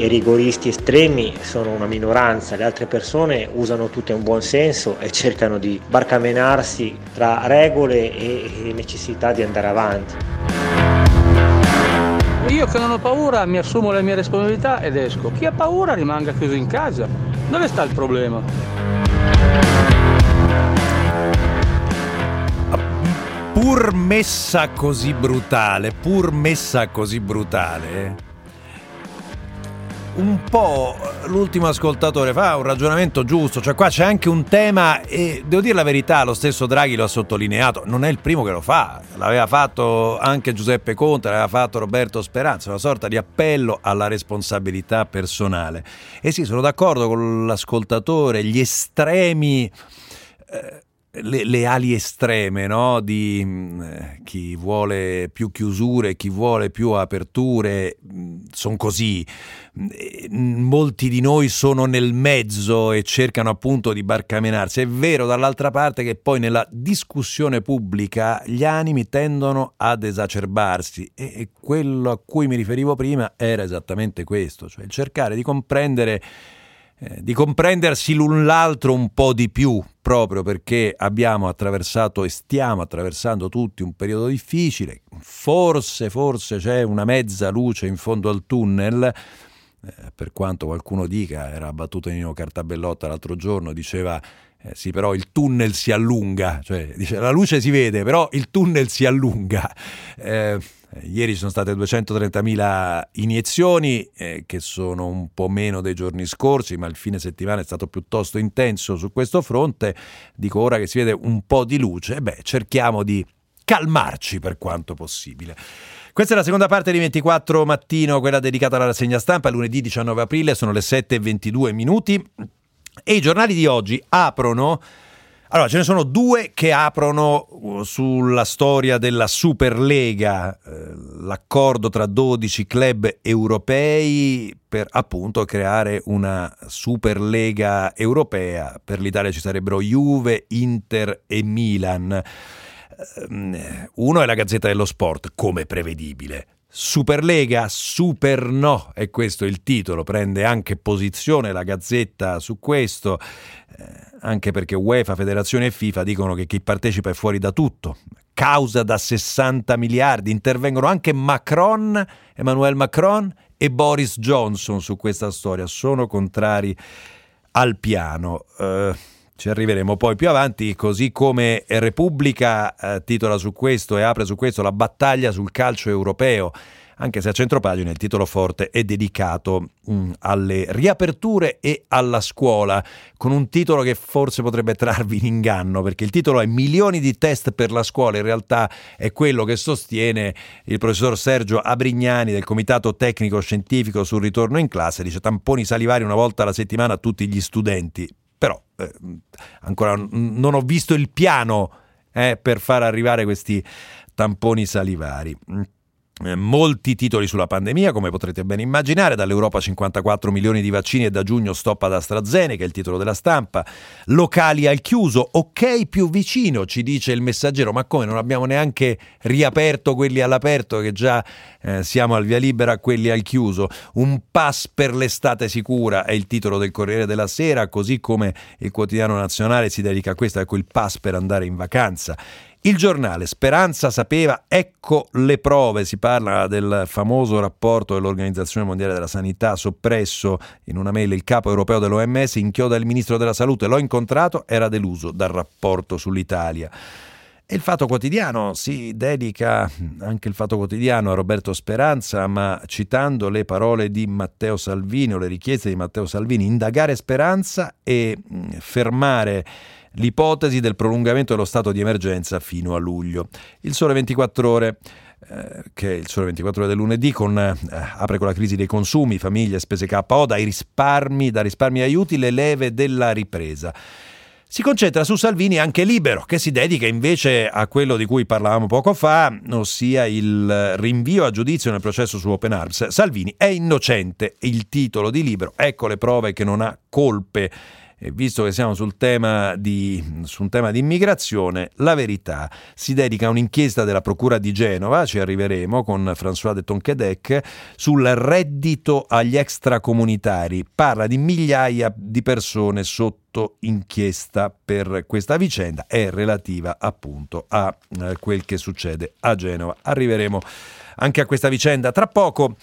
i rigoristi estremi sono una minoranza, le altre persone usano tutte un buon senso e cercano di barcamenarsi tra regole e necessità di andare avanti. Io che non ho paura mi assumo le mie responsabilità ed esco. Chi ha paura rimanga chiuso in casa. Dove sta il problema? Pur messa così brutale, pur messa così brutale, un po' l'ultimo ascoltatore fa un ragionamento giusto, cioè qua c'è anche un tema e devo dire la verità, lo stesso Draghi lo ha sottolineato, non è il primo che lo fa, l'aveva fatto anche Giuseppe Conte, l'aveva fatto Roberto Speranza, una sorta di appello alla responsabilità personale. E sì, sono d'accordo con l'ascoltatore, gli estremi... Eh, le, le, ali estreme no? di mh, eh, chi vuole più chiusure, chi vuole più aperture, sono così. Molti di noi sono nel mezzo e cercano appunto di barcamenarsi. È vero dall'altra parte che poi nella discussione pubblica gli animi tendono ad esacerbarsi e, e quello a cui mi riferivo prima era esattamente questo, cioè cercare di comprendere eh, di comprendersi l'un l'altro un po' di più, proprio perché abbiamo attraversato e stiamo attraversando tutti un periodo difficile, forse, forse c'è una mezza luce in fondo al tunnel, eh, per quanto qualcuno dica, era battuto Nino Cartabellotta l'altro giorno, diceva eh, sì, però il tunnel si allunga, cioè dice la luce si vede, però il tunnel si allunga. Eh, ieri ci sono state 230.000 iniezioni, eh, che sono un po' meno dei giorni scorsi, ma il fine settimana è stato piuttosto intenso su questo fronte. Dico ora che si vede un po' di luce, beh, cerchiamo di calmarci per quanto possibile. Questa è la seconda parte di 24 mattino, quella dedicata alla rassegna stampa, lunedì 19 aprile, sono le 7.22 minuti. E i giornali di oggi aprono. Allora, ce ne sono due che aprono uh, sulla storia della Superlega, eh, l'accordo tra 12 club europei per appunto creare una Superlega europea. Per l'Italia ci sarebbero Juve, Inter e Milan. Ehm, uno è la Gazzetta dello Sport, come prevedibile. Superlega, super no, è questo il titolo, prende anche posizione la Gazzetta su questo, eh, anche perché UEFA, Federazione e FIFA dicono che chi partecipa è fuori da tutto, causa da 60 miliardi, intervengono anche Macron, Emmanuel Macron e Boris Johnson su questa storia, sono contrari al piano. Eh, ci arriveremo poi più avanti, così come Repubblica eh, titola su questo e apre su questo la battaglia sul calcio europeo, anche se a centropagina il titolo forte è dedicato mh, mm, alle riaperture e alla scuola, con un titolo che forse potrebbe trarvi in inganno, perché il titolo è Milioni di test per la scuola, in realtà è quello che sostiene il professor Sergio Abrignani del Comitato Tecnico Scientifico sul ritorno in classe, dice tamponi salivari una volta alla settimana a tutti gli studenti però eh, ancora non ho visto il piano eh, per far arrivare questi tamponi salivari. Eh, molti titoli sulla pandemia, come potrete ben immaginare, dall'Europa 54 milioni di vaccini e da giugno stop ad AstraZeneca, il titolo della stampa, locali al chiuso, ok più vicino, ci dice il messaggero, ma come non abbiamo neanche riaperto quelli all'aperto che già eh, siamo al via libera, quelli al chiuso, un pass per l'estate sicura è il titolo del Corriere della Sera, così come il quotidiano nazionale si dedica a questo, ecco il pass per andare in vacanza. Il giornale Speranza sapeva, ecco le prove, si parla del famoso rapporto dell'Organizzazione Mondiale della Sanità soppresso in una mail. Il capo europeo dell'OMS, inchioda il ministro della Salute, l'ho incontrato, era deluso dal rapporto sull'Italia. E il Fatto Quotidiano si dedica anche il Fatto Quotidiano a Roberto Speranza, ma citando le parole di Matteo Salvini o le richieste di Matteo Salvini, indagare Speranza e fermare l'ipotesi del prolungamento dello stato di emergenza fino a luglio. Il Sole 24 ore eh, che è il sole 24 ore del lunedì, con, eh, apre con la crisi dei consumi, famiglie, spese KO, dai risparmi, da risparmi aiuti, le leve della ripresa. Si concentra su Salvini anche libero, che si dedica invece a quello di cui parlavamo poco fa, ossia il rinvio a giudizio nel processo su Open Arms. Salvini è innocente, il titolo di libero, ecco le prove che non ha colpe e visto che siamo sul tema di, su un tema di immigrazione, la verità si dedica a un'inchiesta della Procura di Genova, ci arriveremo con François de Tonquedec, sul reddito agli extracomunitari. Parla di migliaia di persone sotto inchiesta per questa vicenda, è relativa appunto a eh, quel che succede a Genova. Arriveremo anche a questa vicenda tra poco.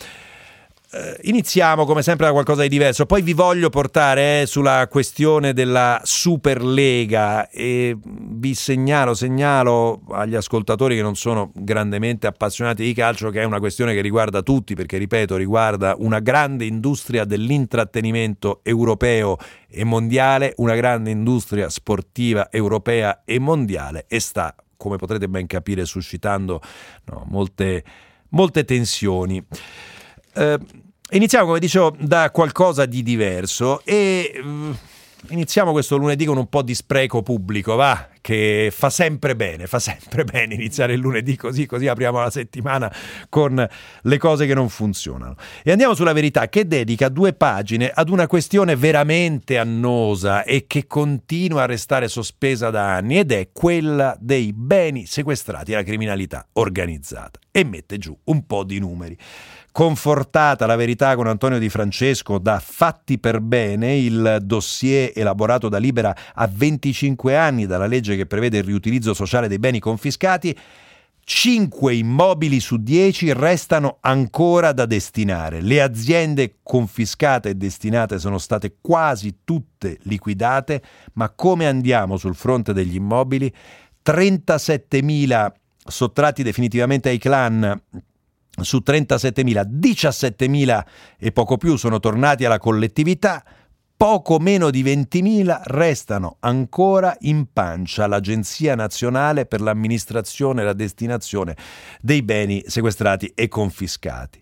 Uh, iniziamo come sempre da qualcosa di diverso, poi vi voglio portare eh, sulla questione della Superlega e vi segnalo, segnalo agli ascoltatori che non sono grandemente appassionati di calcio che è una questione che riguarda tutti perché ripeto riguarda una grande industria dell'intrattenimento europeo e mondiale, una grande industria sportiva europea e mondiale e sta, come potrete ben capire, suscitando no, molte, molte tensioni. Eh, iniziamo, come dicevo, da qualcosa di diverso e uh, iniziamo questo lunedì con un po' di spreco pubblico, va? Che fa sempre bene, fa sempre bene iniziare il lunedì così, così apriamo la settimana con le cose che non funzionano. E andiamo sulla verità che dedica due pagine ad una questione veramente annosa e che continua a restare sospesa da anni ed è quella dei beni sequestrati alla criminalità organizzata e mette giù un po' di numeri. Confortata la verità con Antonio Di Francesco da Fatti per Bene, il dossier elaborato da Libera a 25 anni dalla legge che prevede il riutilizzo sociale dei beni confiscati, 5 immobili su 10 restano ancora da destinare. Le aziende confiscate e destinate sono state quasi tutte liquidate, ma come andiamo sul fronte degli immobili? 37.000 sottratti definitivamente ai clan su 37.000, 17.000 e poco più sono tornati alla collettività, poco meno di 20.000 restano ancora in pancia all'Agenzia Nazionale per l'amministrazione e la destinazione dei beni sequestrati e confiscati.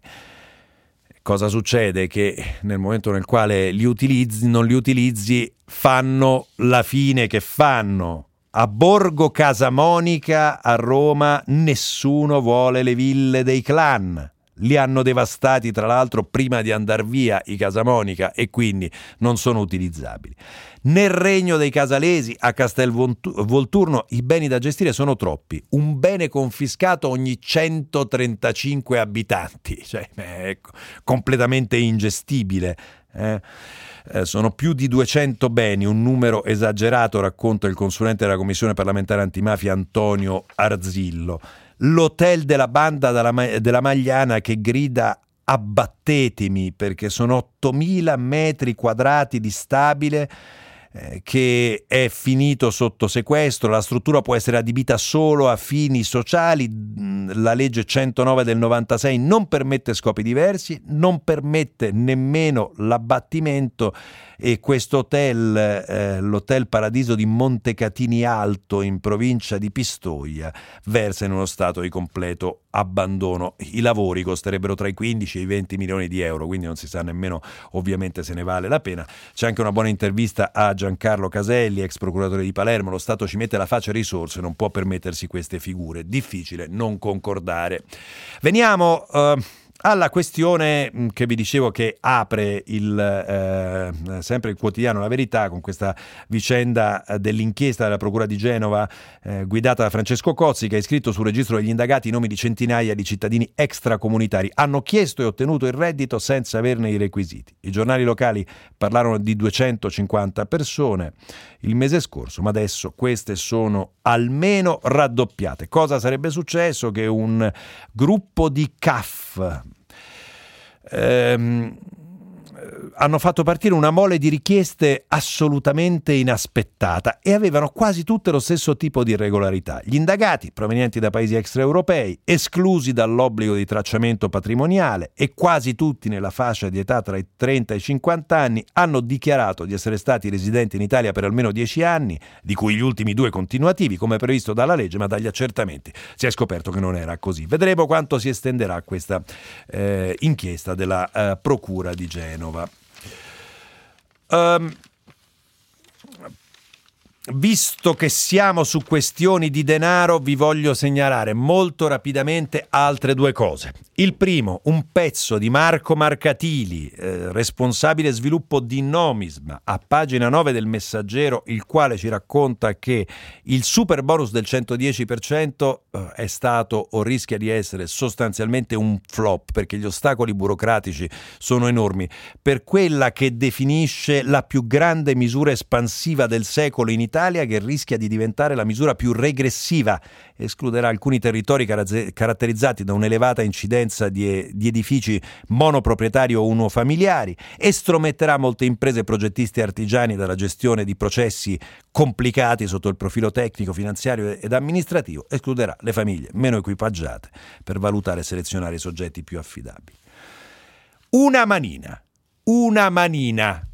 Cosa succede? Che nel momento nel quale li utilizzi, non li utilizzi, fanno la fine che fanno, a Borgo Casamonica a Roma nessuno vuole le ville dei clan. Li hanno devastati tra l'altro prima di andare via i Casamonica e quindi non sono utilizzabili. Nel regno dei Casalesi a Castel Volturno i beni da gestire sono troppi, un bene confiscato ogni 135 abitanti, cioè è completamente ingestibile. Eh? Eh, sono più di 200 beni, un numero esagerato, racconta il consulente della Commissione parlamentare antimafia Antonio Arzillo. L'hotel della banda della, Magliana che grida abbattetemi perché sono 8.000 metri quadrati di stabile che è finito sotto sequestro, la struttura può essere adibita solo a fini sociali, la legge 109 del 96 non permette scopi diversi, non permette nemmeno l'abbattimento e questo hotel, eh, l'Hotel Paradiso di Montecatini Alto in provincia di Pistoia, versa in uno stato di completo abbandono. I lavori costerebbero tra i 15 e i 20 milioni di euro, quindi non si sa nemmeno ovviamente se ne vale la pena. C'è anche una buona intervista a Giancarlo Caselli, ex procuratore di Palermo, lo Stato ci mette la faccia e risorse, non può permettersi queste figure, difficile non concordare. Veniamo... Uh, alla questione mm, che vi dicevo che apre il, eh, sempre il quotidiano La Verità con questa vicenda eh, dell'inchiesta della Procura di Genova eh, guidata da Francesco Cozzi che ha iscritto sul registro degli indagati i nomi di centinaia di cittadini extracomunitari. Hanno chiesto e ottenuto il reddito senza averne i requisiti. I giornali locali parlarono di 250 persone il mese scorso, ma adesso queste sono almeno raddoppiate. Cosa sarebbe successo? Che un gruppo di CAF ehm, hanno fatto partire una mole di richieste assolutamente inaspettata e avevano quasi tutte lo stesso tipo di irregolarità. Gli indagati, provenienti da paesi extraeuropei, esclusi dall'obbligo di tracciamento patrimoniale e quasi tutti nella fascia di età tra i 30 e i 50 anni, hanno dichiarato di essere stati residenti in Italia per almeno 10 anni, di cui gli ultimi due continuativi, come previsto dalla legge, ma dagli accertamenti si è scoperto che non era così. Vedremo quanto si estenderà questa eh, inchiesta della eh, Procura di Genova. Um, visto che siamo su questioni di denaro, vi voglio segnalare molto rapidamente altre due cose. Il primo, un pezzo di Marco Marcatili, eh, responsabile sviluppo di Nomism, a pagina 9 del Messaggero, il quale ci racconta che il super bonus del 110% eh, è stato o rischia di essere sostanzialmente un flop perché gli ostacoli burocratici sono enormi. Per quella che definisce la più grande misura espansiva del secolo in Italia, che rischia di diventare la misura più regressiva, escluderà alcuni territori caratterizzati da un'elevata incidenza di, di edifici monoproprietari o unofamiliari, estrometterà molte imprese progettisti e artigiani dalla gestione di processi complicati sotto il profilo tecnico, finanziario ed amministrativo, escluderà le famiglie meno equipaggiate per valutare e selezionare i soggetti più affidabili. Una manina, una manina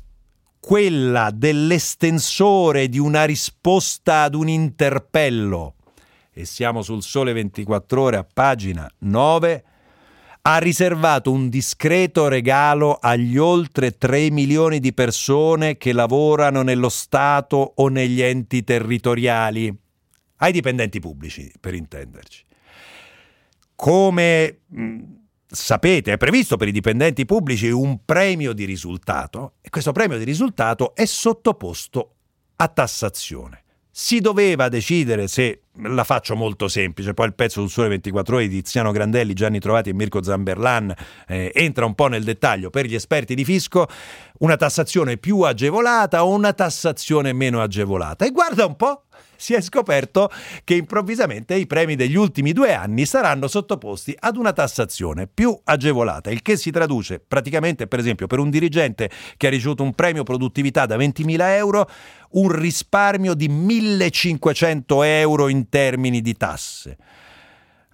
quella dell'estensore di una risposta ad un interpello, e siamo sul Sole 24 ore a pagina 9, ha riservato un discreto regalo agli oltre 3 milioni di persone che lavorano nello Stato o negli enti territoriali, ai dipendenti pubblici, per intenderci. Come sapete, è previsto per i dipendenti pubblici un premio di risultato e questo premio di risultato è sottoposto a tassazione si doveva decidere se la faccio molto semplice, poi il pezzo sul Sole 24 Ore di Tiziano Grandelli, Gianni Trovati e Mirko Zamberlan eh, entra un po' nel dettaglio per gli esperti di fisco, una tassazione più agevolata o una tassazione meno agevolata. E guarda un po', si è scoperto che improvvisamente i premi degli ultimi due anni saranno sottoposti ad una tassazione più agevolata, il che si traduce praticamente, per esempio, per un dirigente che ha ricevuto un premio produttività da 20.000 euro, un risparmio di 1.500 euro in termini di tasse.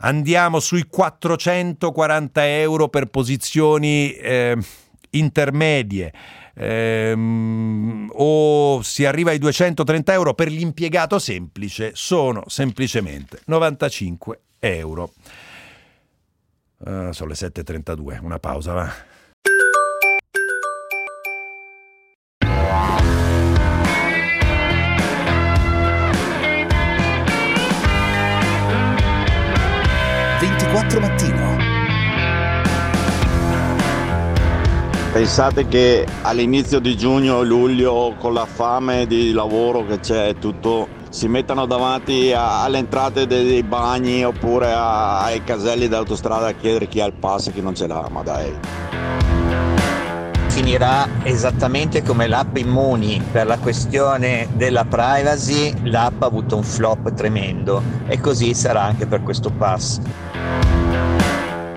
Andiamo sui 440 euro per posizioni eh, intermedie ehm, o si arriva ai 230 euro per l'impiegato semplice, sono semplicemente 95 euro. Uh, sono le 7.32, una pausa va. Pensate che all'inizio di giugno e luglio con la fame di lavoro che c'è tutto si mettano davanti a, alle entrate dei bagni oppure a, ai caselli d'autostrada a chiedere chi ha il pass e chi non ce l'ha, ma dai. Finirà esattamente come l'app Immuni per la questione della privacy, l'app ha avuto un flop tremendo e così sarà anche per questo pass.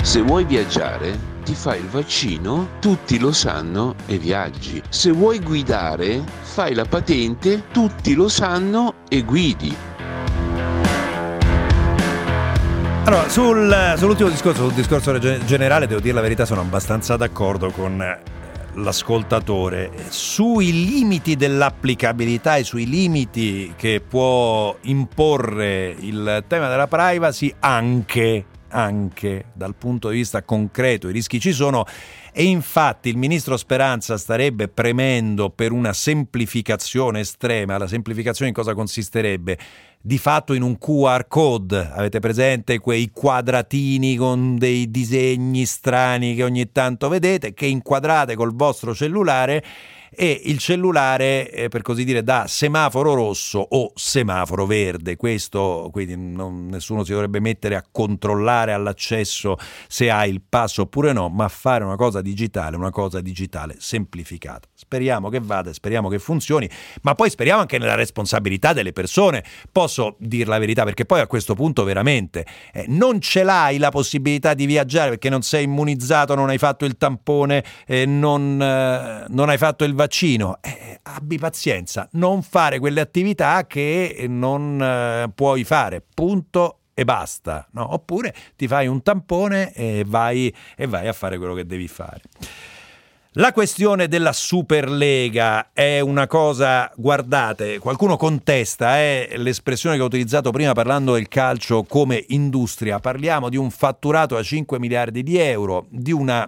Se vuoi viaggiare ti fai il vaccino, tutti lo sanno e viaggi. Se vuoi guidare, fai la patente, tutti lo sanno e guidi. Allora, sul, sull'ultimo discorso, sul discorso generale, devo dire la verità, sono abbastanza d'accordo con eh, l'ascoltatore sui limiti dell'applicabilità e sui limiti che può imporre il tema della privacy anche anche dal punto di vista concreto i rischi ci sono e infatti il ministro Speranza starebbe premendo per una semplificazione estrema. La semplificazione in cosa consisterebbe? Di fatto in un QR code, avete presente quei quadratini con dei disegni strani che ogni tanto vedete, che inquadrate col vostro cellulare e il cellulare, eh, per così dire, da semaforo rosso o semaforo verde. Questo, quindi non, nessuno si dovrebbe mettere a controllare all'accesso se ha il passo oppure no, ma fare una cosa digitale, una cosa digitale semplificata. Speriamo che vada, speriamo che funzioni, ma poi speriamo anche nella responsabilità delle persone. Posso dire la verità perché poi a questo punto veramente eh, non ce l'hai la possibilità di viaggiare perché non sei immunizzato, non hai fatto il tampone, eh, non, eh, non hai fatto il vaccino, eh, abbi pazienza, non fare quelle attività che non eh, puoi fare, punto e basta, no? oppure ti fai un tampone e vai, e vai a fare quello che devi fare. La questione della Superlega è una cosa, guardate, qualcuno contesta eh, l'espressione che ho utilizzato prima parlando del calcio come industria. Parliamo di un fatturato a 5 miliardi di euro, di una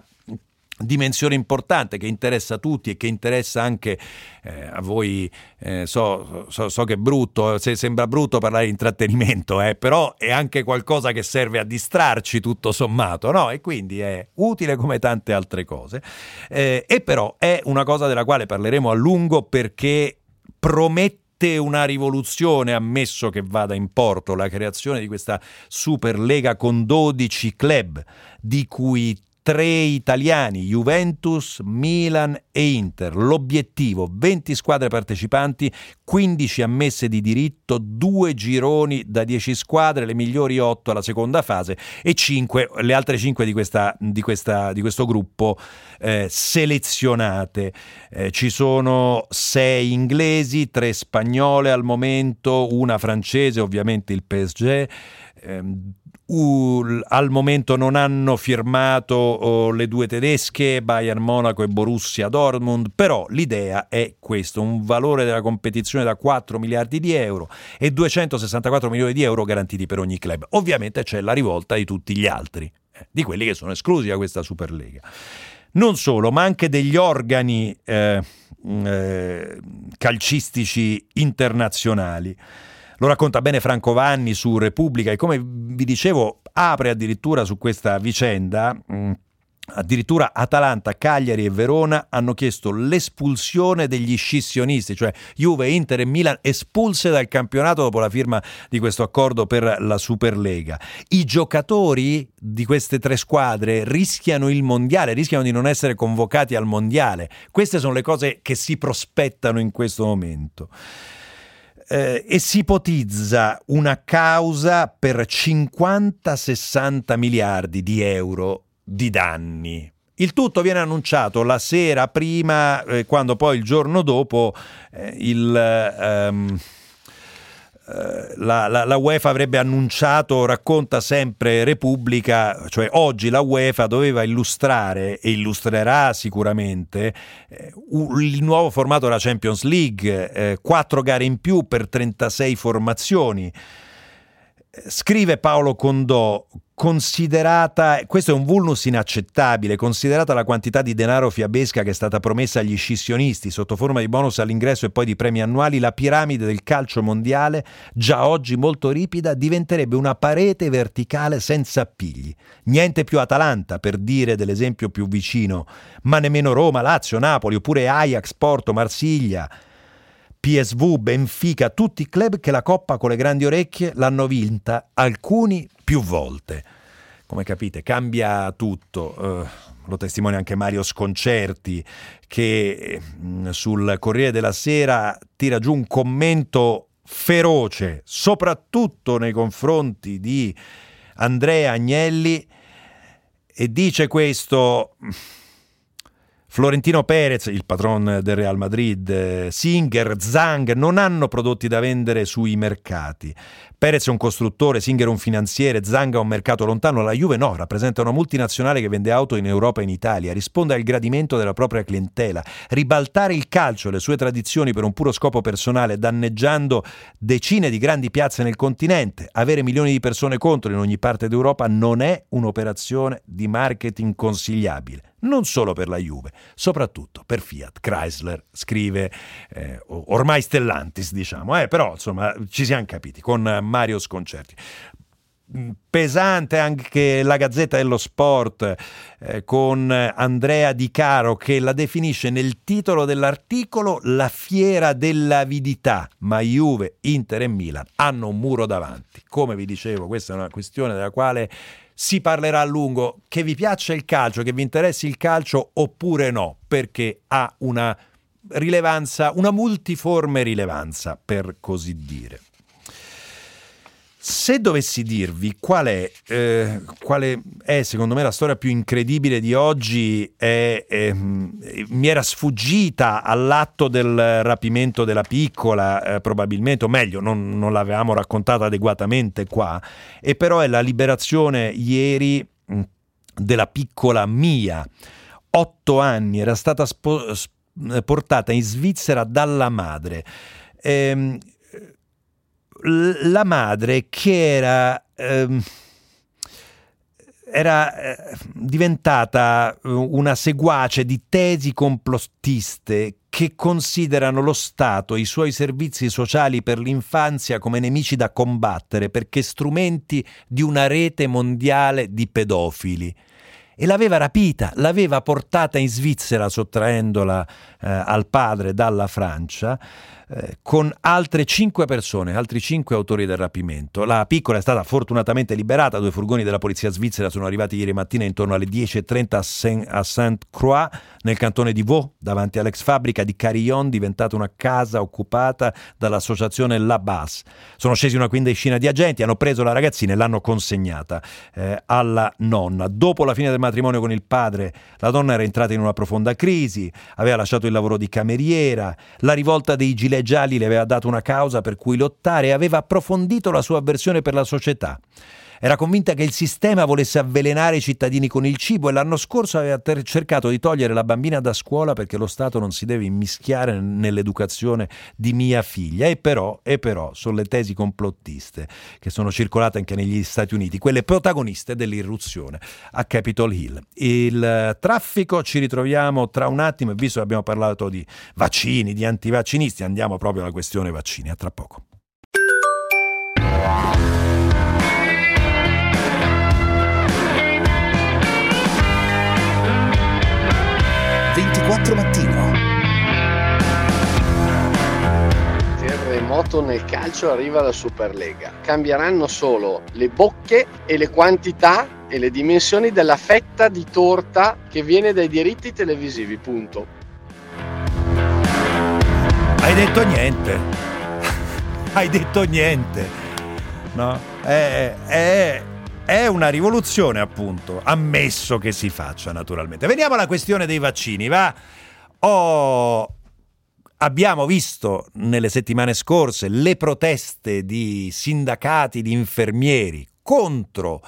dimensione importante che interessa a tutti e che interessa anche eh, a voi, eh, so, so, so, che è brutto, se sembra brutto parlare di intrattenimento, eh, però è anche qualcosa che serve a distrarci tutto sommato, no? E quindi è utile come tante altre cose. Eh, e però è una cosa della quale parleremo a lungo perché promette una rivoluzione, ammesso che vada in porto la creazione di questa Superlega con 12 club, di cui tre italiani, Juventus, Milan e Inter. L'obiettivo, 20 squadre partecipanti, 15 ammesse di diritto, due gironi da 10 squadre, le migliori 8 alla seconda fase e 5, le altre 5 di, questa, di, questa, di questo gruppo eh, selezionate. Eh, ci sono 6 inglesi, 3 spagnole al momento, una francese, ovviamente il PSG. Ehm, Uh, al momento non hanno firmato oh, le due tedesche, Bayern Monaco e Borussia Dortmund, però l'idea è questo, un valore della competizione da 4 miliardi di euro e 264 milioni di euro garantiti per ogni club. Ovviamente c'è la rivolta di tutti gli altri, eh, di quelli che sono esclusi da questa Superlega. Non solo, ma anche degli organi eh, eh, calcistici internazionali. Lo racconta bene Franco Vanni su Repubblica e come vi dicevo apre addirittura su questa vicenda. Mm, Addirittura Atalanta, Cagliari e Verona hanno chiesto l'espulsione degli scissionisti, cioè Juve, Inter e Milan espulse dal campionato dopo la firma di questo accordo per la Superlega. I giocatori di queste tre squadre rischiano il mondiale, rischiano di non essere convocati al mondiale. Queste sono le cose che si prospettano in questo momento eh, e si ipotizza una causa per 50-60 miliardi di euro di danni. Il tutto viene annunciato la sera prima, eh, quando poi il giorno dopo eh, il... Ehm, eh, la, la, la, UEFA avrebbe annunciato, racconta sempre Repubblica, cioè oggi la UEFA doveva illustrare e illustrerà sicuramente eh, il nuovo formato della Champions League, eh, quattro gare in più per 36 formazioni. Scrive Paolo Condò, considerata, questo è un vulnus inaccettabile, considerata la quantità di denaro fiabesca che è stata promessa agli scissionisti sotto forma di bonus all'ingresso e poi di premi annuali, la piramide del calcio mondiale, già oggi molto ripida, diventerebbe una parete verticale senza appigli. Niente più Atalanta, per dire dell'esempio più vicino, ma nemmeno Roma, Lazio, Napoli, oppure Ajax, Porto, Marsiglia. PSV, Benfica, tutti i club che la Coppa con le grandi orecchie l'hanno vinta, alcuni più volte. Come capite, cambia tutto. Uh, lo testimonia anche Mario Sconcerti, che mh, sul Corriere della Sera tira giù un commento feroce, soprattutto nei confronti di Andrea Agnelli, e dice questo. Florentino Perez, il patron del Real Madrid, Singer, Zang non hanno prodotti da vendere sui mercati. Perez è un costruttore, Singer è un finanziere, Zang ha un mercato lontano, la Juve no, rappresenta una multinazionale che vende auto in Europa e in Italia, risponde al gradimento della propria clientela. Ribaltare il calcio e le sue tradizioni per un puro scopo personale, danneggiando decine di grandi piazze nel continente, avere milioni di persone contro in ogni parte d'Europa non è un'operazione di marketing consigliabile non solo per la Juve, soprattutto per Fiat, Chrysler, scrive eh, ormai Stellantis, diciamo, eh, però insomma ci siamo capiti con Mario Sconcerti. Mm, pesante anche la Gazzetta dello Sport eh, con Andrea Di Caro che la definisce nel titolo dell'articolo la fiera dell'avidità, ma Juve, Inter e Milan hanno un muro davanti. Come vi dicevo, questa è una questione della quale si parlerà a lungo, che vi piaccia il calcio, che vi interessi il calcio oppure no, perché ha una rilevanza, una multiforme rilevanza, per così dire. Se dovessi dirvi qual è, eh, quale è, secondo me la storia più incredibile di oggi, è, è, mi era sfuggita all'atto del rapimento della piccola, eh, probabilmente, o meglio, non, non, l'avevamo raccontata adeguatamente qua, e però è la liberazione ieri mh, della piccola Mia. Otto anni, era stata spo- portata in Svizzera dalla madre. Ehm, la madre che era... Ehm, era eh, diventata eh, una seguace di tesi complottiste che considerano lo Stato e i suoi servizi sociali per l'infanzia come nemici da combattere perché strumenti di una rete mondiale di pedofili. E l'aveva rapita, l'aveva portata in Svizzera sottraendola eh, al padre dalla Francia eh, con altre cinque persone, altri cinque autori del rapimento. La piccola è stata fortunatamente liberata, due furgoni della polizia svizzera sono arrivati ieri mattina intorno alle 10.30 a Saint-Croix nel cantone di Vaud, davanti all'ex fabbrica di Carillon, diventata una casa occupata dall'associazione La Bas. Sono scesi una quindicina di agenti, hanno preso la ragazzina e l'hanno consegnata eh, alla nonna. Dopo la fine del matrimonio con il padre, la donna era entrata in una profonda crisi, aveva lasciato il lavoro di cameriera, la rivolta dei gilet gialli le aveva dato una causa per cui lottare e aveva approfondito la sua avversione per la società. Era convinta che il sistema volesse avvelenare i cittadini con il cibo e l'anno scorso aveva ter- cercato di togliere la bambina da scuola perché lo Stato non si deve immischiare nell'educazione di mia figlia. E però, e però sono le tesi complottiste che sono circolate anche negli Stati Uniti, quelle protagoniste dell'irruzione a Capitol Hill. Il traffico ci ritroviamo tra un attimo e visto che abbiamo parlato di vaccini, di antivaccinisti, andiamo proprio alla questione vaccini. A tra poco. 24 mattino. Terremoto nel calcio arriva la Superlega. Cambieranno solo le bocche e le quantità e le dimensioni della fetta di torta che viene dai diritti televisivi. Punto. Hai detto niente. Hai detto niente. No? È, è, è una rivoluzione, appunto, ammesso che si faccia, naturalmente. Veniamo alla questione dei vaccini, va? Oh, abbiamo visto nelle settimane scorse le proteste di sindacati di infermieri contro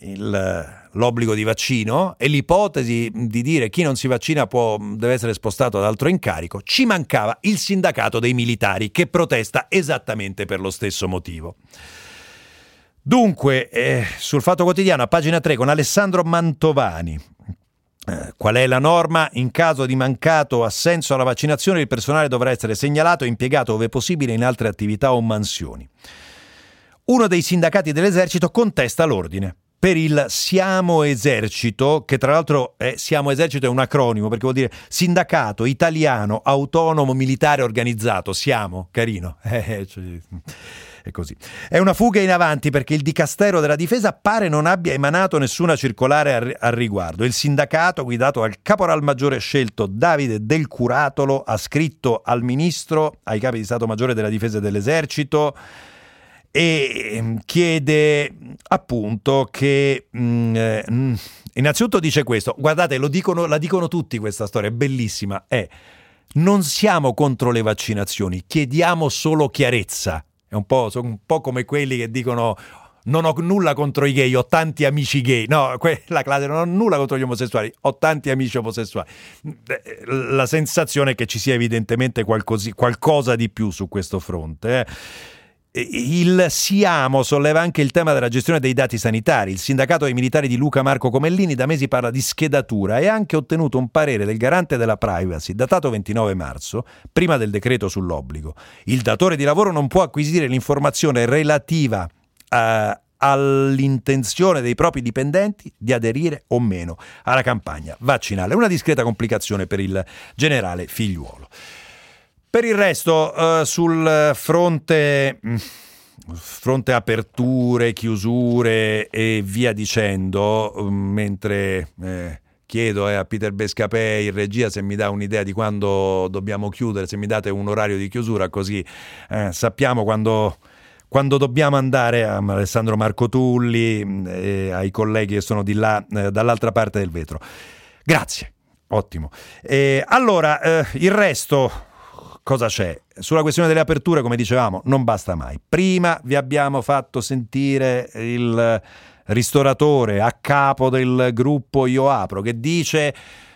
il, l'obbligo di vaccino e l'ipotesi di dire chi non si vaccina può, deve essere spostato ad altro incarico, ci mancava il sindacato dei militari che protesta esattamente per lo stesso motivo. Dunque, eh, sul Fatto Quotidiano, a pagina 3, con Alessandro Mantovani. Eh, qual è la norma? In caso di mancato assenso alla vaccinazione, il personale dovrà essere segnalato e impiegato ove possibile in altre attività o mansioni. Uno dei sindacati dell'esercito contesta l'ordine per il Siamo Esercito, che tra l'altro è, Siamo Esercito è un acronimo perché vuol dire Sindacato Italiano Autonomo Militare Organizzato. Siamo, carino. Eh, cioè, è così. È una fuga in avanti perché il Dicastero della Difesa pare non abbia emanato nessuna circolare al, riguardo. Il sindacato, guidato dal caporal maggiore scelto Davide Del Curatolo, ha scritto al ministro, ai capi di Stato Maggiore della Difesa e dell'Esercito, e ehm, chiede appunto che mh, mm, eh, innanzitutto dice questo guardate dicono, la dicono tutti questa storia è bellissima è non siamo contro le vaccinazioni chiediamo solo chiarezza è un po', sono un po' come quelli che dicono non ho nulla contro i gay, ho tanti amici gay. No, quella classe non ho nulla contro gli omosessuali, ho tanti amici omosessuali. La sensazione è che ci sia evidentemente qualcosa di più su questo fronte. Eh. Il Siamo solleva anche il tema della gestione dei dati sanitari. Il sindacato dei militari di Luca Marco Comellini da mesi parla di schedatura e ha anche ottenuto un parere del garante della privacy datato 29 marzo, prima del decreto sull'obbligo. Il datore di lavoro non può acquisire l'informazione relativa a, all'intenzione dei propri dipendenti di aderire o meno alla campagna vaccinale. Una discreta complicazione per il generale figliuolo. Per il resto, uh, sul fronte, mm, fronte aperture, chiusure e via dicendo, mm, mentre eh, chiedo eh, a Peter Bescapè in regia se mi dà un'idea di quando dobbiamo chiudere, se mi date un orario di chiusura, così eh, sappiamo quando quando dobbiamo andare a Alessandro Marco Tulli mm, e ai colleghi che sono di là, eh, dall'altra parte del vetro. Grazie, ottimo. Allora, eh, il resto cosa c'è? Sulla questione delle aperture, come dicevamo, non basta mai. Prima vi abbiamo fatto sentire il ristoratore a capo del gruppo Io Apro che dice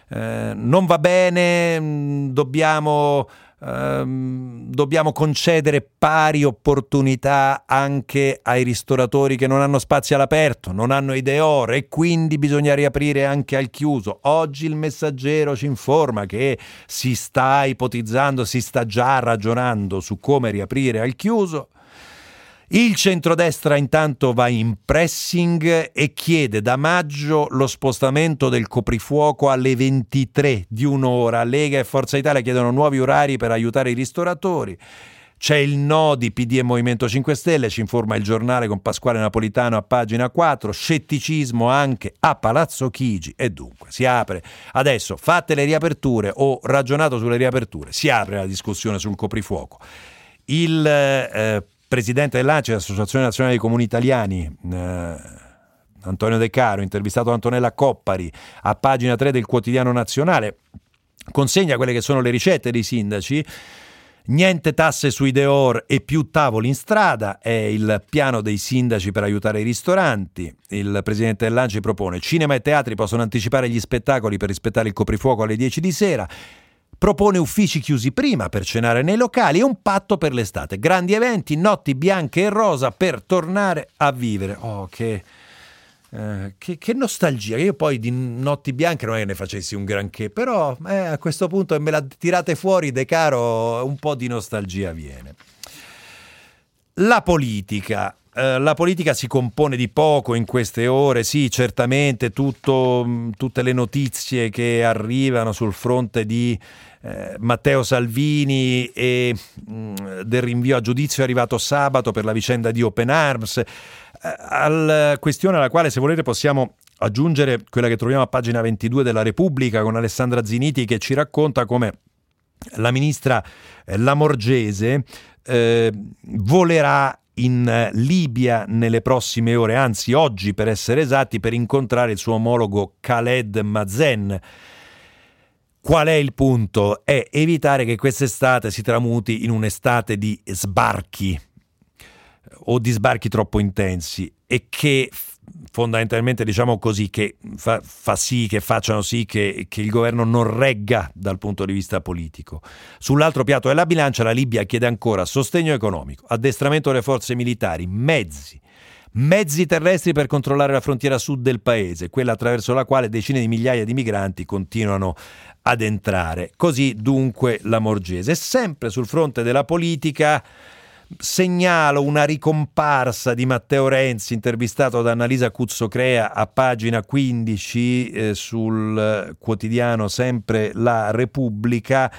eh, non va bene, mm, dobbiamo ehm, dobbiamo concedere pari opportunità anche ai ristoratori che non hanno spazi all'aperto, non hanno idee ore e quindi bisogna riaprire anche al chiuso. Oggi il messaggero ci informa che si sta ipotizzando, si sta già ragionando su come riaprire al chiuso. Il centrodestra intanto va in pressing e chiede da maggio lo spostamento del coprifuoco alle 23 di un'ora. Lega e Forza Italia chiedono nuovi orari per aiutare i ristoratori. C'è il no di PD e Movimento 5 Stelle, ci informa il giornale con Pasquale Napolitano a pagina 4, scetticismo anche a Palazzo Chigi e dunque si apre adesso, fatte le riaperture o ragionato sulle riaperture, si apre la discussione sul coprifuoco. Il eh, presidente dell'ANCI, l'Associazione Nazionale dei Comuni Italiani, eh, Antonio De Caro, intervistato Antonella Coppari a pagina 3 del quotidiano nazionale, consegna quelle che sono le ricette dei sindaci. Niente tasse sui deor e più tavoli in strada è il piano dei sindaci per aiutare i ristoranti. Il presidente dell'Anci propone cinema e teatri possono anticipare gli spettacoli per rispettare il coprifuoco alle 10 di sera propone uffici chiusi prima per cenare nei locali e un patto per l'estate. Grandi eventi, notti bianche e rosa per tornare a vivere. Oh, che, eh, che, che nostalgia. Io poi di notti bianche non è che ne facessi un granché, però eh, a questo punto me la tirate fuori, De Caro, un po' di nostalgia viene. La politica. Eh, la politica si compone di poco in queste ore, sì, certamente tutto, tutte le notizie che arrivano sul fronte di eh, Matteo Salvini e mh, mm, del rinvio a giudizio arrivato sabato per la vicenda di Open Arms, eh, alla questione alla quale se volete possiamo aggiungere quella che troviamo a pagina 22 della Repubblica con Alessandra Ziniti che ci racconta come la ministra eh, Lamorgese eh, volerà in Libia nelle prossime ore, anzi oggi per essere esatti, per incontrare il suo omologo Khaled Mazen. Qual è il punto? È evitare che quest'estate si tramuti in un'estate di sbarchi o di sbarchi troppo intensi e che fondamentalmente diciamo così che fa, fa sì che facciano sì che, che, il governo non regga dal punto di vista politico. Sull'altro piatto della bilancia la Libia chiede ancora sostegno economico, addestramento delle forze militari, mezzi, mezzi terrestri per controllare la frontiera sud del paese, quella attraverso la quale decine di migliaia di migranti continuano ad entrare. Così dunque la Morgese. Sempre sul fronte della politica segnalo una ricomparsa di Matteo Renzi intervistato da Annalisa Cuzzocrea a pagina 15 eh, sul quotidiano sempre La Repubblica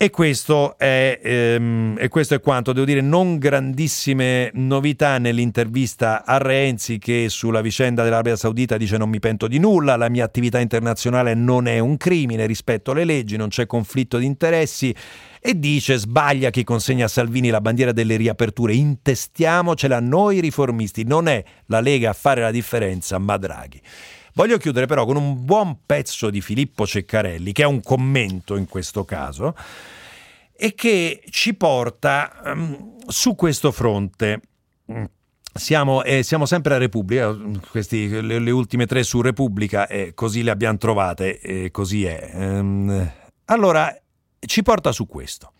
e questo, è, ehm, e questo, è, quanto, devo dire, non grandissime novità nell'intervista a Renzi che sulla vicenda dell'Arabia Saudita dice non mi pento di nulla, la mia attività internazionale non è un crimine, rispetto alle leggi, non c'è conflitto di interessi. E dice sbaglia chi consegna a Salvini la bandiera delle riaperture, intestiamocela noi riformisti, non è la Lega a fare la differenza ma Draghi. Voglio chiudere però con un buon pezzo di Filippo Ceccarelli, che è un commento in questo caso, e che ci porta um, su questo fronte. Siamo, eh, siamo, sempre a Repubblica, questi, le, le, ultime tre su Repubblica, e così le abbiamo trovate, e così è. Um, allora, ci porta su questo.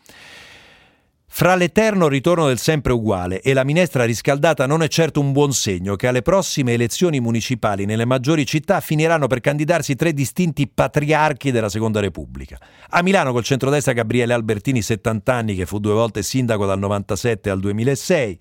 Fra l'eterno ritorno del sempre uguale e la minestra riscaldata non è certo un buon segno che alle prossime elezioni municipali nelle maggiori città finiranno per candidarsi tre distinti patriarchi della Seconda Repubblica. A Milano col centrodestra Gabriele Albertini, 70 anni, che fu due volte sindaco dal 97 al 2006,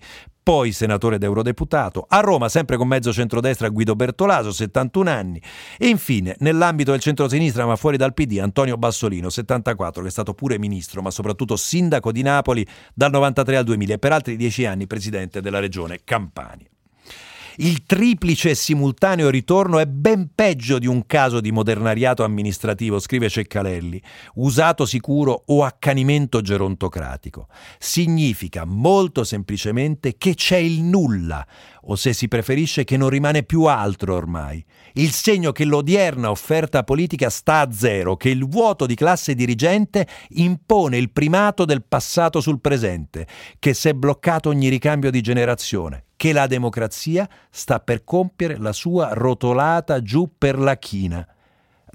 poi senatore ed eurodeputato, a Roma sempre con mezzo centrodestra Guido Bertolaso, 71 anni, e infine nell'ambito del centrosinistra ma fuori dal PD Antonio Bassolino, 74, che è stato pure ministro ma soprattutto sindaco di Napoli dal 93 al 2000 e per altri dieci anni presidente della regione Campania. Il triplice e simultaneo ritorno è ben peggio di un caso di modernariato amministrativo, scrive Ceccalelli, usato sicuro o accanimento gerontocratico. Significa molto semplicemente che c'è il nulla, o se si preferisce che non rimane più altro ormai. Il segno che l'odierna offerta politica sta a zero, che il vuoto di classe dirigente impone il primato del passato sul presente, che si è bloccato ogni ricambio di generazione, che la democrazia sta per compiere la sua rotolata giù per la china.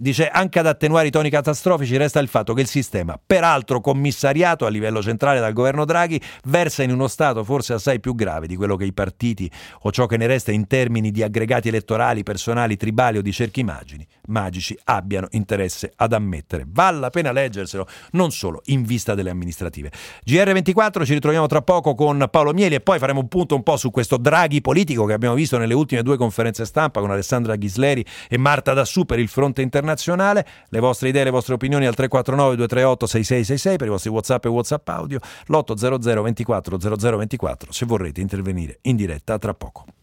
Dice anche ad attenuare i toni catastrofici resta il fatto che il sistema, peraltro commissariato a livello centrale dal governo Draghi, versa in uno stato forse assai più grave di quello che i partiti o ciò che ne resta in termini di aggregati elettorali, personali, tribali o di cerchi immagini, magici abbiano interesse ad ammettere. Vale la pena leggerselo, non solo in vista delle amministrative. GR24 ci ritroviamo tra poco con Paolo Mieli e poi faremo un punto un po' su questo Draghi politico che abbiamo visto nelle ultime due conferenze stampa con Alessandra Ghisleri e Marta Dassù per il fronte internazionale. Le vostre idee, le vostre opinioni al 349 238 6666 per i vostri WhatsApp e WhatsApp audio, l'800 24 0024 se vorrete intervenire in diretta tra poco.